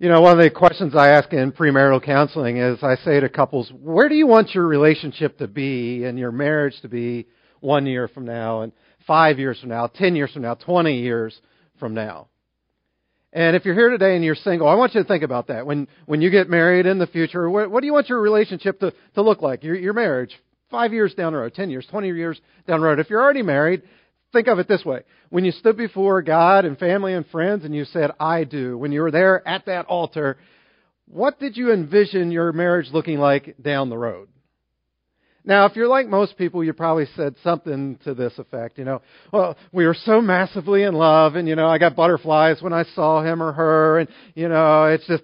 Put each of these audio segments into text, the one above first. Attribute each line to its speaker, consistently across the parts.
Speaker 1: You know, one of the questions I ask in premarital counseling is I say to couples, where do you want your relationship to be and your marriage to be one year from now, and five years from now, ten years from now, twenty years from now? And if you're here today and you're single, I want you to think about that. When when you get married in the future, what, what do you want your relationship to, to look like? Your, your marriage, five years down the road, ten years, twenty years down the road. If you're already married, think of it this way. When you stood before God and family and friends and you said, I do, when you were there at that altar, what did you envision your marriage looking like down the road? Now, if you're like most people, you probably said something to this effect. You know, well, we were so massively in love, and you know, I got butterflies when I saw him or her, and you know, it's just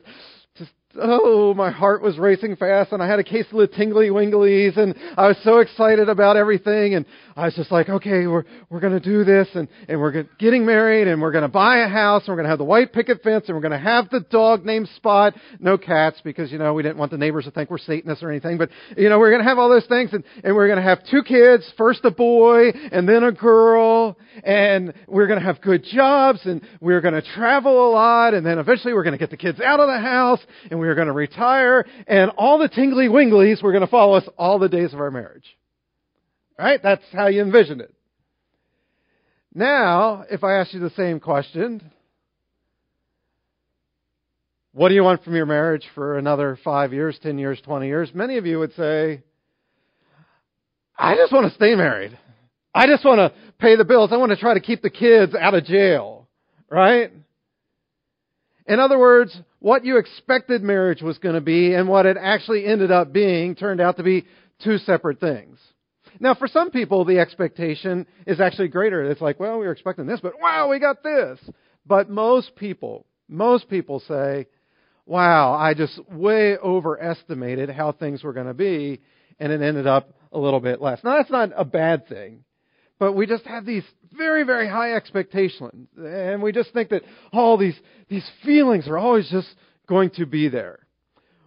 Speaker 1: oh, my heart was racing fast and I had a case of the tingly winglies and I was so excited about everything and I was just like, okay, we're, we're to do this and, and we're getting married and we're to buy a house and we're to have the white picket fence and we're to have the dog named Spot. No cats because, you know, we didn't want the neighbors to think we're Satanists or anything, but, you know, we're to have all those things and, and we're to have two kids, first a boy and then a girl and we're to have good jobs and we're to travel a lot and then eventually we're to get the kids out of the house and we were going to retire, and all the tingly winglies were going to follow us all the days of our marriage. Right? That's how you envisioned it. Now, if I ask you the same question, what do you want from your marriage for another five years, ten years, twenty years? Many of you would say, I just want to stay married. I just want to pay the bills. I want to try to keep the kids out of jail. Right? In other words, what you expected marriage was going to be and what it actually ended up being turned out to be two separate things. Now, for some people, the expectation is actually greater. It's like, well, we were expecting this, but wow, we got this. But most people, most people say, wow, I just way overestimated how things were going to be, and it ended up a little bit less. Now, that's not a bad thing. But we just have these very, very high expectations. And we just think that all these, these feelings are always just going to be there.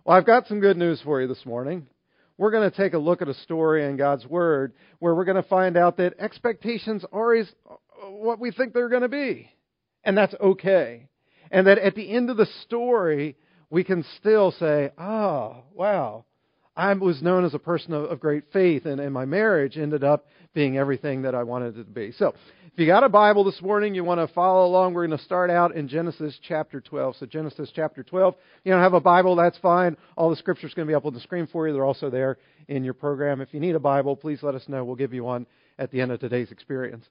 Speaker 1: Well, I've got some good news for you this morning. We're going to take a look at a story in God's Word where we're going to find out that expectations are always what we think they're going to be. And that's okay. And that at the end of the story, we can still say, oh, wow, I was known as a person of, of great faith, and, and my marriage ended up being everything that I wanted it to be. So, if you got a Bible this morning, you want to follow along, we're going to start out in Genesis chapter 12. So, Genesis chapter 12. You don't have a Bible, that's fine. All the scriptures going to be up on the screen for you. They're also there in your program. If you need a Bible, please let us know. We'll give you one at the end of today's experience.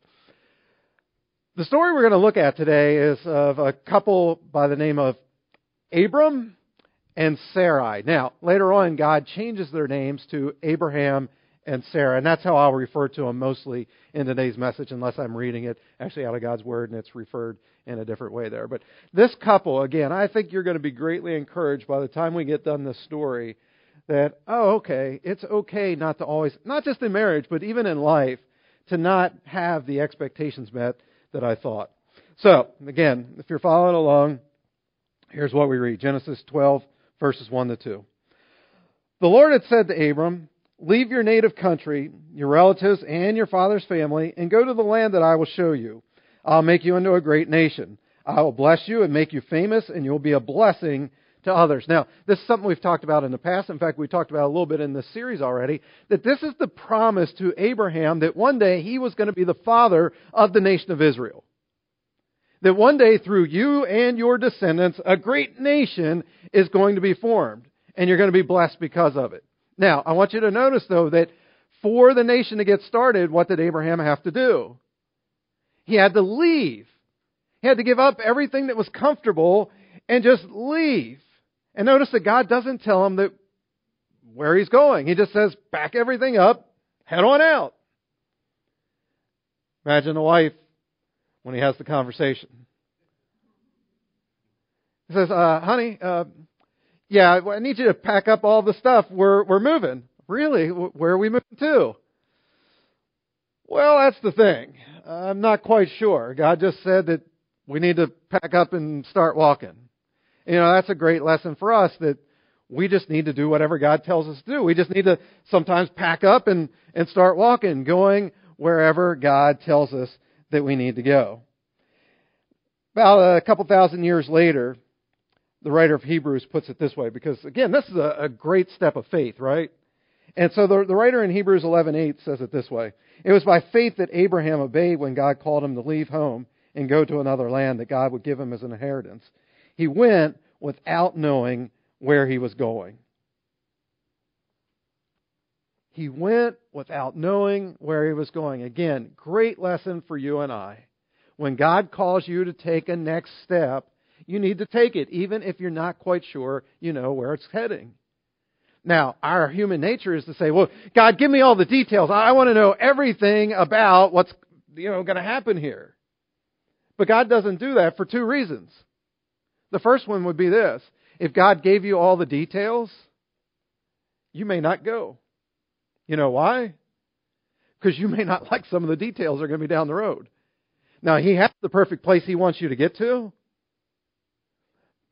Speaker 1: The story we're going to look at today is of a couple by the name of Abram and Sarai. Now, later on, God changes their names to Abraham and Sarah, and that's how I'll refer to them mostly in today's message, unless I'm reading it actually out of God's Word and it's referred in a different way there. But this couple, again, I think you're going to be greatly encouraged by the time we get done this story that, oh, okay, it's okay not to always, not just in marriage, but even in life, to not have the expectations met that I thought. So, again, if you're following along, here's what we read Genesis 12, verses 1 to 2. The Lord had said to Abram, Leave your native country, your relatives, and your father's family, and go to the land that I will show you. I'll make you into a great nation. I will bless you and make you famous, and you'll be a blessing to others. Now, this is something we've talked about in the past. In fact, we talked about a little bit in this series already. That this is the promise to Abraham that one day he was going to be the father of the nation of Israel that one day through you and your descendants, a great nation is going to be formed, and you're going to be blessed because of it. Now, I want you to notice, though, that for the nation to get started, what did Abraham have to do? He had to leave. He had to give up everything that was comfortable and just leave. And notice that God doesn't tell him that where he's going. He just says, back everything up, head on out. Imagine a wife when he has the conversation. He says, uh, honey, uh, yeah, I need you to pack up all the stuff. We're, we're moving. Really? Where are we moving to? Well, that's the thing. I'm not quite sure. God just said that we need to pack up and start walking. You know, that's a great lesson for us that we just need to do whatever God tells us to do. We just need to sometimes pack up and, and start walking, going wherever God tells us that we need to go. About a couple thousand years later, the writer of Hebrews puts it this way, because again, this is a, a great step of faith, right? And so the, the writer in Hebrews 11:8 says it this way: It was by faith that Abraham obeyed when God called him to leave home and go to another land that God would give him as an inheritance. He went without knowing where he was going. He went without knowing where he was going. Again, great lesson for you and I. When God calls you to take a next step, you need to take it, even if you're not quite sure you know where it's heading. Now, our human nature is to say, well, God, give me all the details. I want to know everything about what's, you know, going to happen here. But God doesn't do that for two reasons. The first one would be this. If God gave you all the details, you may not go. You know why? Because you may not like some of the details that are going to be down the road. Now, He has the perfect place He wants you to get to,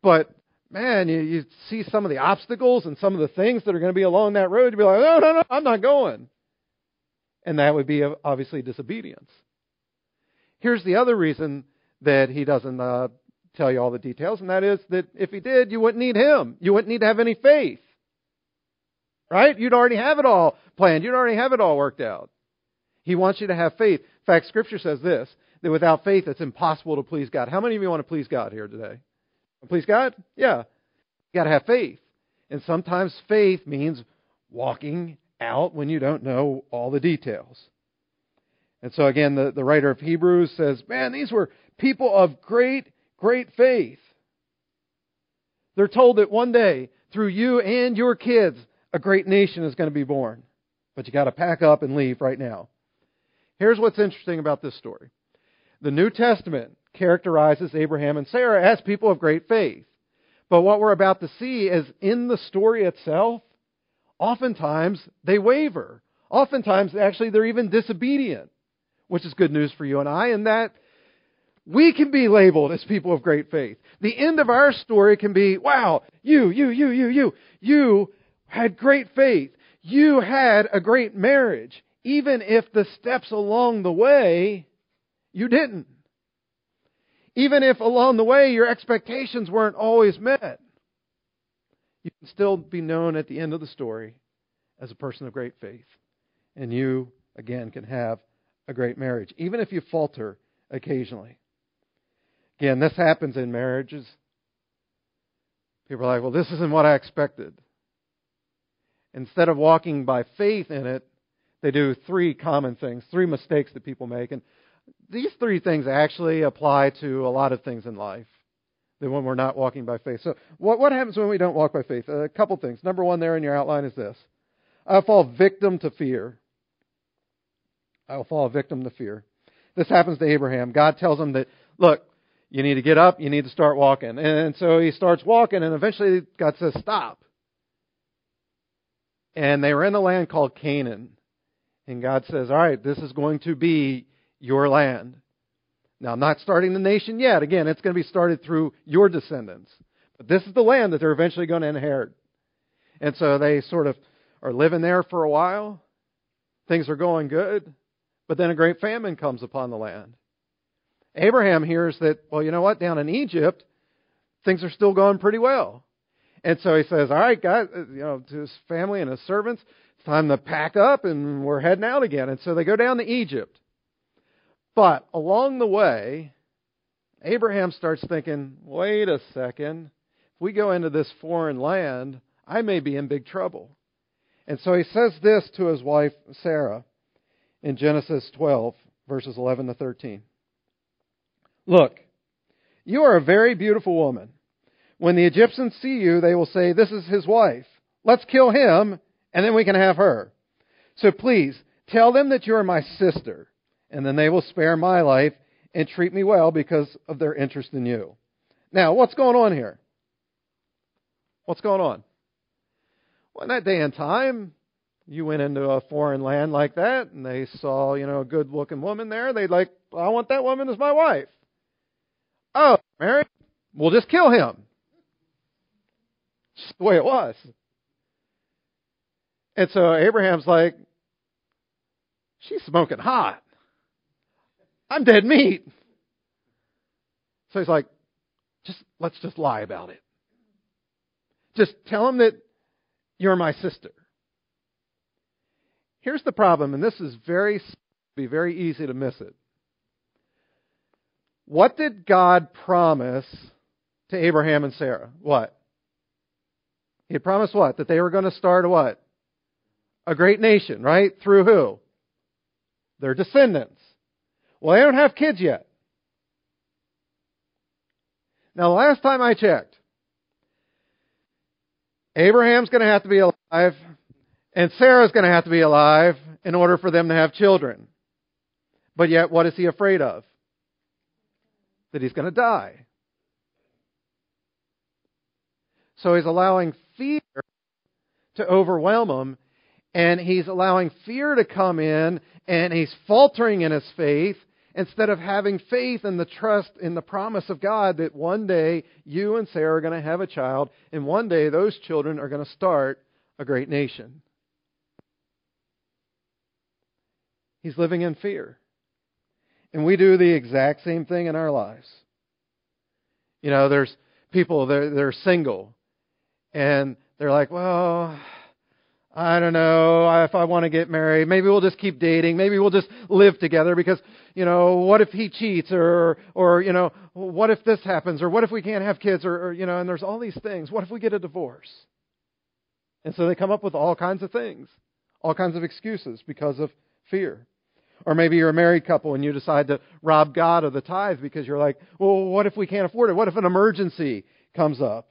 Speaker 1: but man, you, you see some of the obstacles and some of the things that are going to be along that road, you'd be like, no, no, no, I'm not going. And that would be obviously disobedience. Here's the other reason that he doesn't uh, tell you all the details, and that is that if he did, you wouldn't need him. You wouldn't need to have any faith. Right? You'd already have it all planned. You'd already have it all worked out. He wants you to have faith. In fact, Scripture says this that without faith, it's impossible to please God. How many of you want to please God here today? Please God? Yeah. You got to have faith. And sometimes faith means walking out when you don't know all the details. And so again, the, the writer of Hebrews says, man, these were people of great, great faith. They're told that one day, through you and your kids, a great nation is going to be born. But you got to pack up and leave right now. Here's what's interesting about this story. The New Testament characterizes Abraham and Sarah as people of great faith. But what we're about to see is in the story itself, oftentimes they waver. Oftentimes, actually, they're even disobedient, which is good news for you and I, in that we can be labeled as people of great faith. The end of our story can be, wow, you, you, you, you, you, you had great faith. You had a great marriage, even if the steps along the way you didn't. Even if along the way your expectations weren't always met, you can still be known at the end of the story as a person of great faith. And you, again, can have a great marriage, even if you falter occasionally. Again, this happens in marriages. People are like, well, this isn't what I expected. Instead of walking by faith in it, they do three common things, three mistakes that people make. And these three things actually apply to a lot of things in life. That when we're not walking by faith. So, what, what happens when we don't walk by faith? A couple things. Number one, there in your outline is this I fall victim to fear. I will fall victim to fear. This happens to Abraham. God tells him that, look, you need to get up, you need to start walking. And so he starts walking, and eventually God says, stop. And they were in a land called Canaan. And God says, all right, this is going to be your land. Now, I'm not starting the nation yet. Again, it's going to be started through your descendants. But this is the land that they're eventually going to inherit. And so they sort of are living there for a while. Things are going good. But then a great famine comes upon the land. Abraham hears that, well, you know what? Down in Egypt, things are still going pretty well. And so he says, all right, guys, uh, you know, to his family and his servants, it's time to pack up and we're heading out again. And so they go down to Egypt. But along the way, Abraham starts thinking, wait a second. If we go into this foreign land, I may be in big trouble. And so he says this to his wife, Sarah, in Genesis 12, verses 11 to 13. Look, you are a very beautiful woman. When the Egyptians see you, they will say, This is his wife. Let's kill him, and then we can have her. So please, tell them that you are my sister and then they will spare my life and treat me well because of their interest in you. Now, what's going on here? What's going on? Well, in that day and time, you went into a foreign land like that, and they saw, you know, a good looking woman there. They'd like, I want that woman as my wife. Oh, Mary, we'll just kill him. The way it was. And so Abraham's like, she's smoking hot. I'm dead meat. So he's like, just let's just lie about it. Just tell him that you're my sister. Here's the problem, and this is very be very easy to miss it. What did God promise to Abraham and Sarah? What? He promised what? That they were going to start what? A great nation, right? Through who? Their descendants. Well, they don't have kids yet. Now, the last time I checked, Abraham's going to have to be alive, and Sarah's going to have to be alive in order for them to have children. But yet, what is he afraid of? That he's going to die. So he's allowing to overwhelm him, and he's allowing fear to come in, and he's faltering in his faith instead of having faith and the trust in the promise of God that one day you and Sarah are going to have a child, and one day those children are going to start a great nation. He's living in fear. And we do the exact same thing in our lives. You know, there's people, they're, they're single, and they're like, well, I don't know if I want to get married. Maybe we'll just keep dating. Maybe we'll just live together because, you know, what if he cheats or, or, you know, what if this happens or what if we can't have kids or, or, you know, and there's all these things. What if we get a divorce? And so they come up with all kinds of things, all kinds of excuses because of fear. Or maybe you're a married couple and you decide to rob God of the tithe because you're like, well, what if we can't afford it? What if an emergency comes up?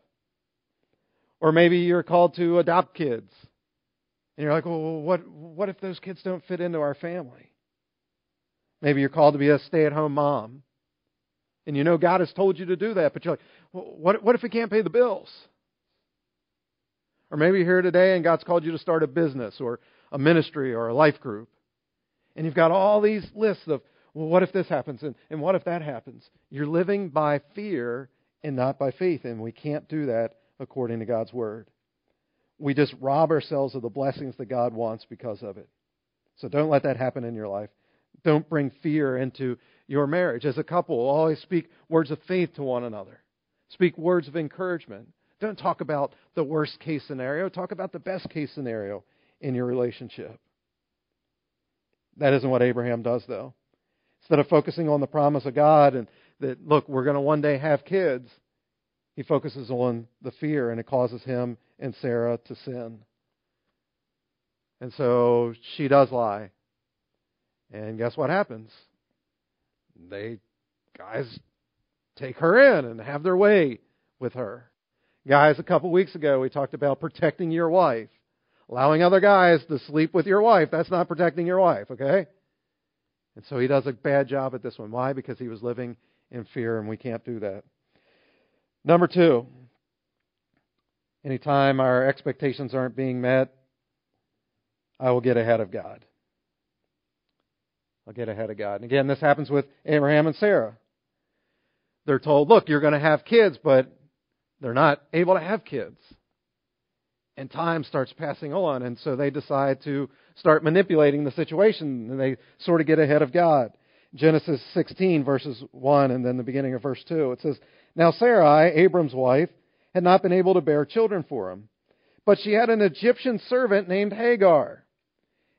Speaker 1: Or maybe you're called to adopt kids and you're like, well, what, what if those kids don't fit into our family? Maybe you're called to be a stay at home mom. And you know God has told you to do that, but you're like, well, what, what if we can't pay the bills? Or maybe you're here today and God's called you to start a business or a ministry or a life group. And you've got all these lists of, well, what if this happens and, and what if that happens? You're living by fear and not by faith, and we can't do that according to God's word we just rob ourselves of the blessings that God wants because of it. So don't let that happen in your life. Don't bring fear into your marriage. As a couple, always speak words of faith to one another. Speak words of encouragement. Don't talk about the worst case scenario. Talk about the best case scenario in your relationship. That isn't what Abraham does, though. Instead of focusing on the promise of God and that, look, we're going to one day have kids, he focuses on the fear and it causes him and Sarah to sin. And so she does lie. And guess what happens? They guys take her in and have their way with her. Guys, a couple weeks ago we talked about protecting your wife. Allowing other guys to sleep with your wife, that's not protecting your wife, okay? And so he does a bad job at this one. Why? Because he was living in fear, and we can't do that. Number two, Anytime our expectations aren't being met, I will get ahead of God. I'll get ahead of God. And again, this happens with Abraham and Sarah. They're told, look, you're going to have kids, but they're not able to have kids. And time starts passing on, and so they decide to start manipulating the situation, and they sort of get ahead of God. Genesis 16, verses 1, and then the beginning of verse 2. It says, Now Sarai, Abram's wife, had not been able to bear children for him. But she had an Egyptian servant named Hagar.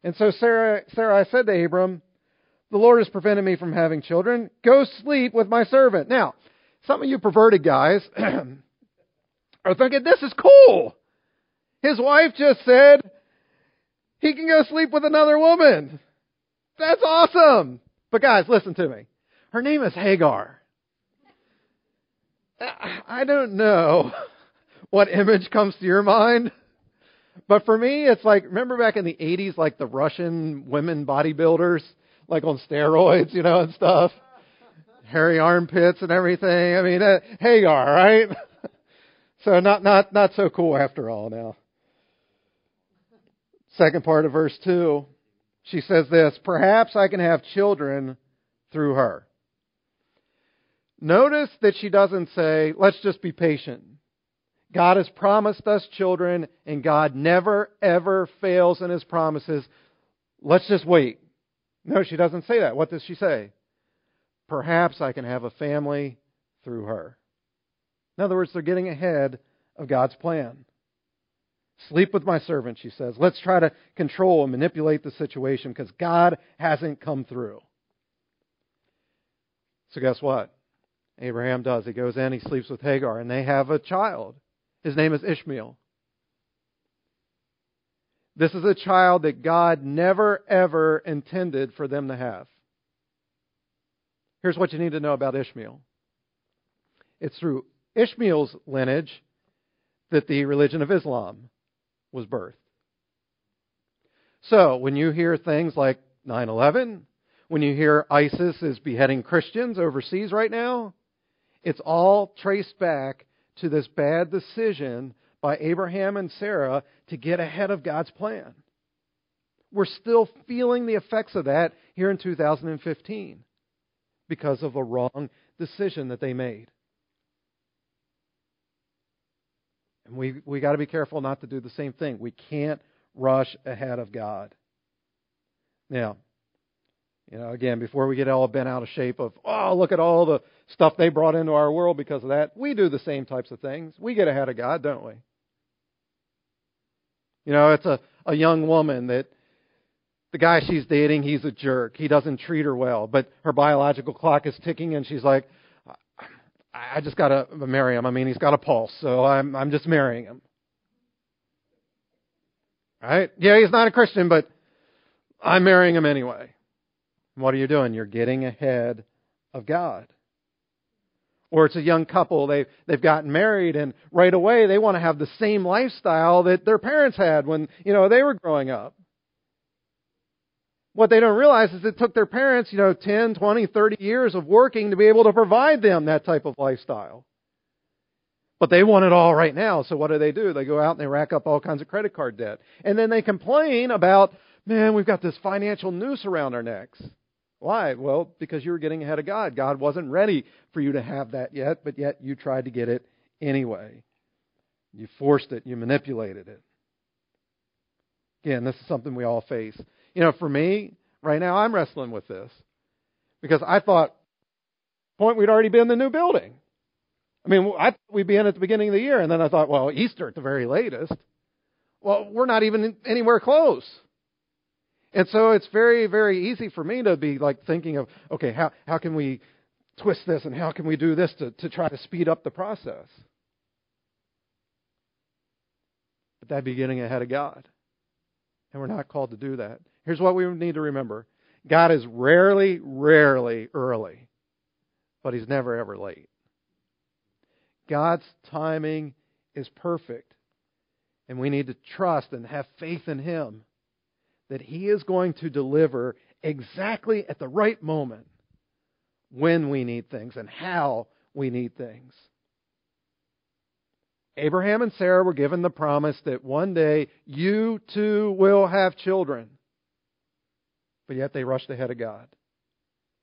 Speaker 1: And so Sarah, Sarah said to Abram, The Lord has prevented me from having children. Go sleep with my servant. Now, some of you perverted guys are thinking, this is cool. His wife just said he can go sleep with another woman. That's awesome. But guys, listen to me. Her name is Hagar. I don't know what image comes to your mind, but for me, it's like remember back in the '80s, like the Russian women bodybuilders, like on steroids, you know, and stuff, hairy armpits and everything. I mean, uh, Hagar, right? so not not not so cool after all. Now, second part of verse two, she says this: Perhaps I can have children through her. Notice that she doesn't say, let's just be patient. God has promised us children, and God never, ever fails in his promises. Let's just wait. No, she doesn't say that. What does she say? Perhaps I can have a family through her. In other words, they're getting ahead of God's plan. Sleep with my servant, she says. Let's try to control and manipulate the situation because God hasn't come through. So, guess what? Abraham does. He goes in, he sleeps with Hagar, and they have a child. His name is Ishmael. This is a child that God never, ever intended for them to have. Here's what you need to know about Ishmael it's through Ishmael's lineage that the religion of Islam was birthed. So, when you hear things like 9 11, when you hear ISIS is beheading Christians overseas right now, it's all traced back to this bad decision by Abraham and Sarah to get ahead of God's plan. We're still feeling the effects of that here in 2015 because of a wrong decision that they made. And we we got to be careful not to do the same thing. We can't rush ahead of God. Now, you know, again, before we get all bent out of shape of, oh, look at all the stuff they brought into our world because of that, we do the same types of things. We get ahead of God, don't we? You know, it's a, a young woman that the guy she's dating, he's a jerk. He doesn't treat her well, but her biological clock is ticking, and she's like, I just got to marry him. I mean, he's got a pulse, so I'm I'm just marrying him. Right? Yeah, he's not a Christian, but I'm marrying him anyway. What are you doing? You're getting ahead of God. Or it's a young couple, they they've gotten married and right away they want to have the same lifestyle that their parents had when, you know, they were growing up. What they don't realize is it took their parents, you know, 10, 20, 30 years of working to be able to provide them that type of lifestyle. But they want it all right now. So what do they do? They go out and they rack up all kinds of credit card debt. And then they complain about, man, we've got this financial noose around our necks. Why? Well, because you were getting ahead of God. God wasn't ready for you to have that yet, but yet you tried to get it anyway. You forced it, you manipulated it. Again, this is something we all face. You know, for me, right now, I'm wrestling with this because I thought, point, we'd already been in the new building. I mean, I thought we'd be in at the beginning of the year, and then I thought, well, Easter at the very latest. Well, we're not even anywhere close. And so it's very, very easy for me to be like thinking of, okay, how, how can we twist this and how can we do this to, to try to speed up the process? But that'd be getting ahead of God. And we're not called to do that. Here's what we need to remember God is rarely, rarely early, but He's never, ever late. God's timing is perfect. And we need to trust and have faith in Him that He is going to deliver exactly at the right moment when we need things and how we need things. Abraham and Sarah were given the promise that one day you too will have children. But yet they rushed ahead of God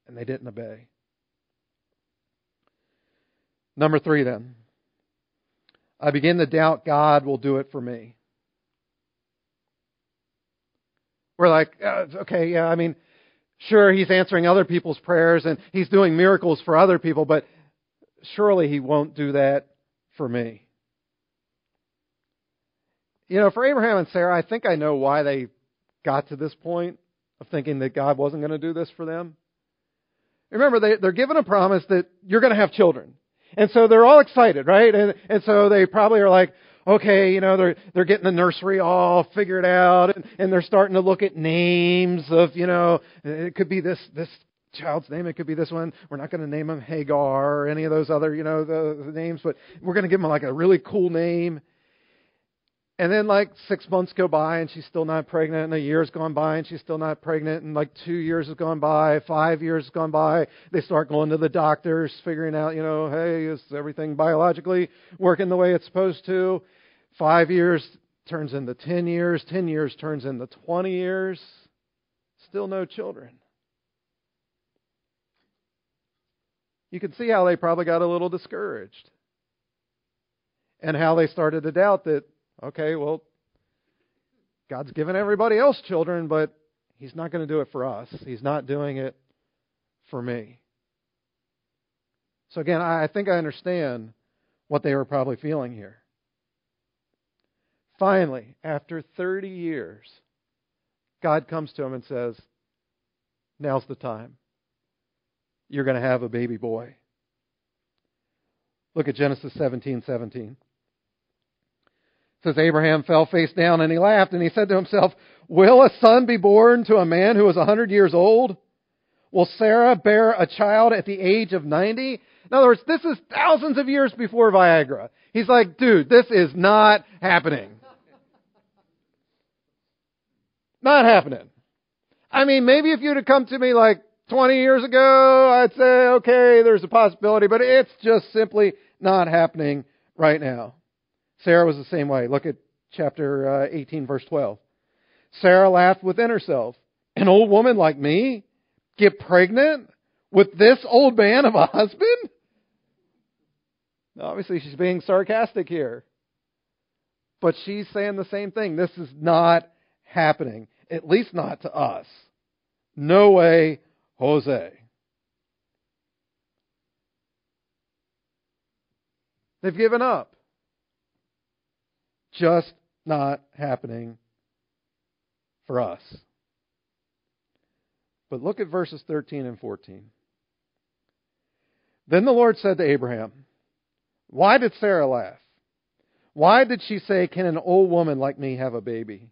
Speaker 1: and they didn't obey. Number three, then. I begin to doubt God will do it for me. We're like, uh, okay, yeah, I mean, sure, he's answering other people's prayers and he's doing miracles for other people, but surely he won't do that for me. You know, for Abraham and Sarah, I think I know why they got to this point of thinking that God wasn't going to do this for them. Remember, they, they're given a promise that you're going to have children. And so they're all excited, right? And, and so they probably are like, okay, you know, they're, they're getting the nursery all figured out and, and they're starting to look at names of, you know, it could be this, this child's name. It could be this one. We're not going to name him Hagar or any of those other, you know, the, the names, but we're going to give him like a really cool name. And then like six months go by and she's still not pregnant, and a year's gone by and she's still not pregnant, and like two years has gone by, five years has gone by. They start going to the doctors, figuring out, you know, hey, is everything biologically working the way it's supposed to? Five years turns into ten years, ten years turns into twenty years. Still no children. You can see how they probably got a little discouraged. And how they started to doubt that Okay, well, God's given everybody else children, but He's not going to do it for us. He's not doing it for me. So, again, I think I understand what they were probably feeling here. Finally, after 30 years, God comes to him and says, Now's the time. You're going to have a baby boy. Look at Genesis 17 17. Says Abraham fell face down and he laughed and he said to himself, Will a son be born to a man who is a hundred years old? Will Sarah bear a child at the age of 90? In other words, this is thousands of years before Viagra. He's like, dude, this is not happening. not happening. I mean, maybe if you'd have come to me like 20 years ago, I'd say, okay, there's a possibility, but it's just simply not happening right now. Sarah was the same way. Look at chapter uh, 18, verse 12. Sarah laughed within herself. An old woman like me get pregnant with this old man of a husband? Obviously, she's being sarcastic here. But she's saying the same thing. This is not happening, at least not to us. No way, Jose. They've given up. Just not happening for us. But look at verses 13 and 14. Then the Lord said to Abraham, Why did Sarah laugh? Why did she say, Can an old woman like me have a baby?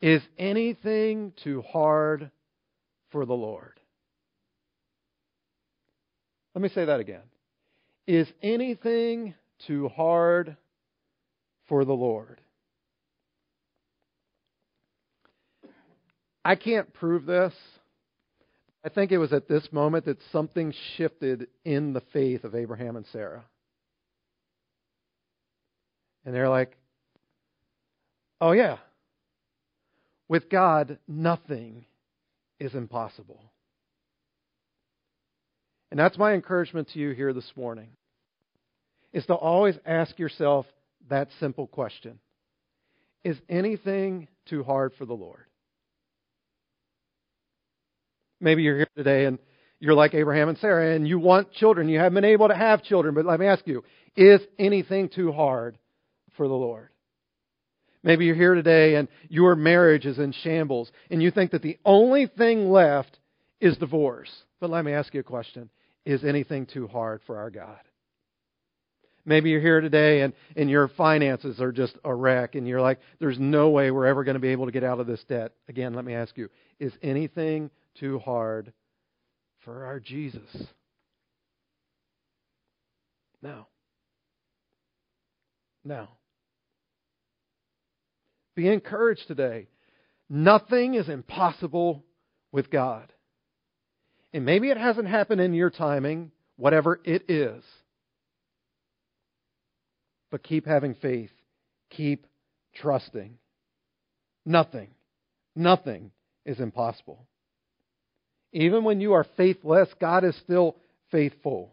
Speaker 1: Is anything too hard for the Lord? Let me say that again. Is anything too hard for the Lord? I can't prove this. I think it was at this moment that something shifted in the faith of Abraham and Sarah. And they're like, oh, yeah, with God, nothing is impossible. And that's my encouragement to you here this morning is to always ask yourself that simple question Is anything too hard for the Lord? Maybe you're here today and you're like Abraham and Sarah and you want children. You haven't been able to have children, but let me ask you, is anything too hard for the Lord? Maybe you're here today and your marriage is in shambles and you think that the only thing left is divorce. But let me ask you a question. Is anything too hard for our God? Maybe you're here today and, and your finances are just a wreck and you're like, there's no way we're ever going to be able to get out of this debt. Again, let me ask you, is anything too hard for our Jesus. Now, now, be encouraged today. Nothing is impossible with God. And maybe it hasn't happened in your timing, whatever it is. But keep having faith. Keep trusting. Nothing, nothing is impossible. Even when you are faithless, God is still faithful.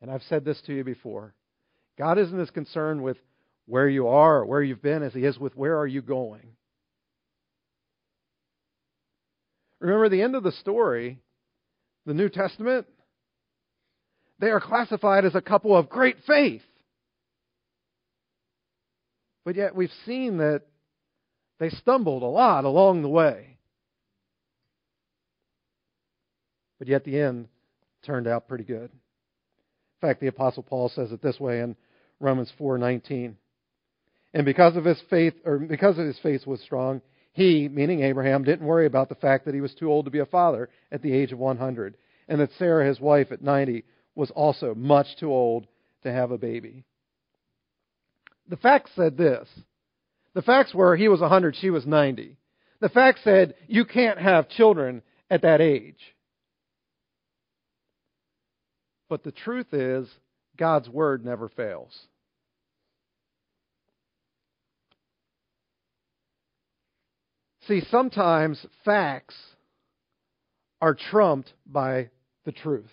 Speaker 1: And I've said this to you before. God isn't as concerned with where you are or where you've been as he is with where are you going. Remember the end of the story, the New Testament? They are classified as a couple of great faith. But yet we've seen that they stumbled a lot along the way. But yet the end turned out pretty good. In fact, the apostle Paul says it this way in Romans 4:19. And because of his faith or because of his faith was strong, he, meaning Abraham, didn't worry about the fact that he was too old to be a father at the age of 100 and that Sarah his wife at 90 was also much too old to have a baby. The facts said this. The facts were he was 100, she was 90. The facts said you can't have children at that age. But the truth is, God's word never fails. See, sometimes facts are trumped by the truth.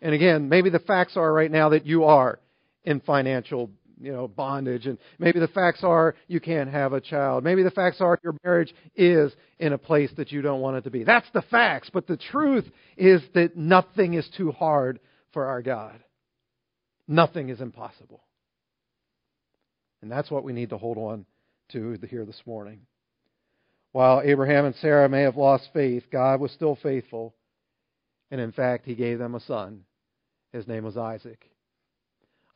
Speaker 1: And again, maybe the facts are right now that you are in financial you know, bondage. And maybe the facts are you can't have a child. Maybe the facts are your marriage is in a place that you don't want it to be. That's the facts. But the truth is that nothing is too hard for our God. Nothing is impossible. And that's what we need to hold on to here this morning. While Abraham and Sarah may have lost faith, God was still faithful. And in fact, he gave them a son. His name was Isaac.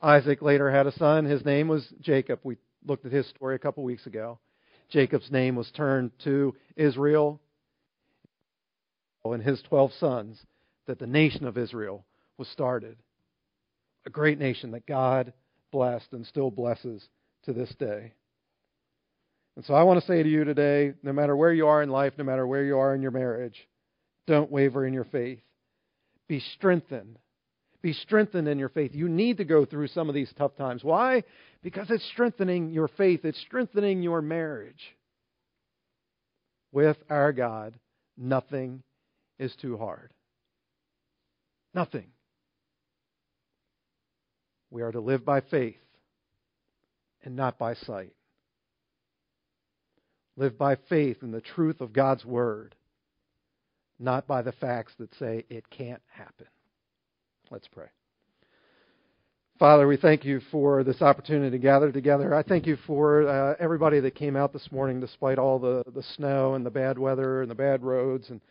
Speaker 1: Isaac later had a son. His name was Jacob. We looked at his story a couple weeks ago. Jacob's name was turned to Israel and his 12 sons that the nation of Israel was started. A great nation that God blessed and still blesses to this day. And so I want to say to you today no matter where you are in life, no matter where you are in your marriage, don't waver in your faith. Be strengthened. Be strengthened in your faith. You need to go through some of these tough times. Why? Because it's strengthening your faith, it's strengthening your marriage. With our God, nothing is too hard. Nothing. We are to live by faith and not by sight. Live by faith in the truth of God's Word, not by the facts that say it can't happen. Let's pray. Father, we thank you for this opportunity to gather together. I thank you for uh, everybody that came out this morning despite all the, the snow and the bad weather and the bad roads. And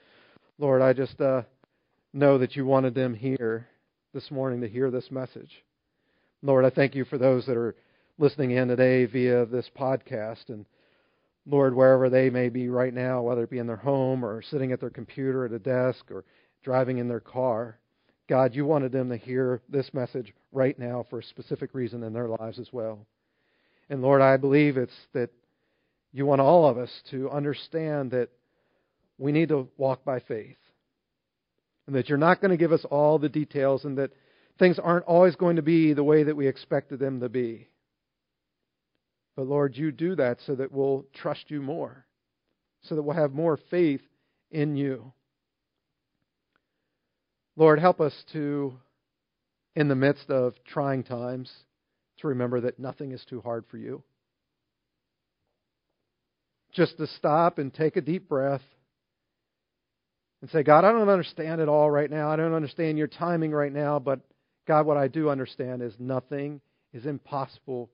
Speaker 1: Lord, I just uh, know that you wanted them here this morning to hear this message. Lord, I thank you for those that are listening in today via this podcast. And Lord, wherever they may be right now, whether it be in their home or sitting at their computer at a desk or driving in their car, God, you wanted them to hear this message right now for a specific reason in their lives as well. And Lord, I believe it's that you want all of us to understand that we need to walk by faith. And that you're not going to give us all the details and that things aren't always going to be the way that we expected them to be. But Lord, you do that so that we'll trust you more, so that we'll have more faith in you. Lord, help us to, in the midst of trying times, to remember that nothing is too hard for you. Just to stop and take a deep breath and say, God, I don't understand it all right now. I don't understand your timing right now, but God, what I do understand is nothing is impossible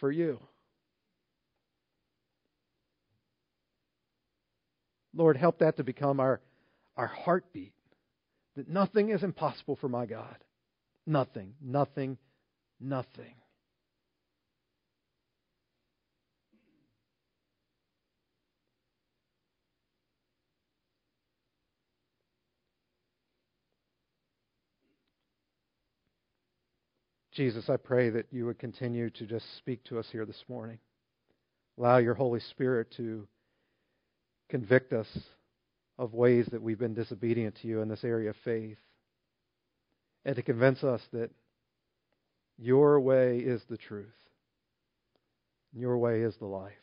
Speaker 1: for you. Lord, help that to become our, our heartbeat. That nothing is impossible for my God. Nothing, nothing, nothing. Jesus, I pray that you would continue to just speak to us here this morning. Allow your Holy Spirit to convict us of ways that we've been disobedient to you in this area of faith, and to convince us that your way is the truth, your way is the life.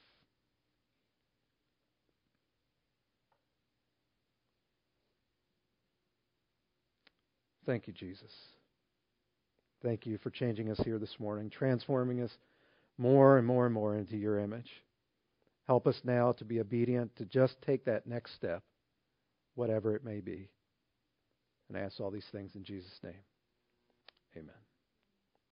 Speaker 1: Thank you, Jesus. Thank you for changing us here this morning, transforming us more and more and more into your image. Help us now to be obedient, to just take that next step, whatever it may be. And I ask all these things in Jesus' name. Amen.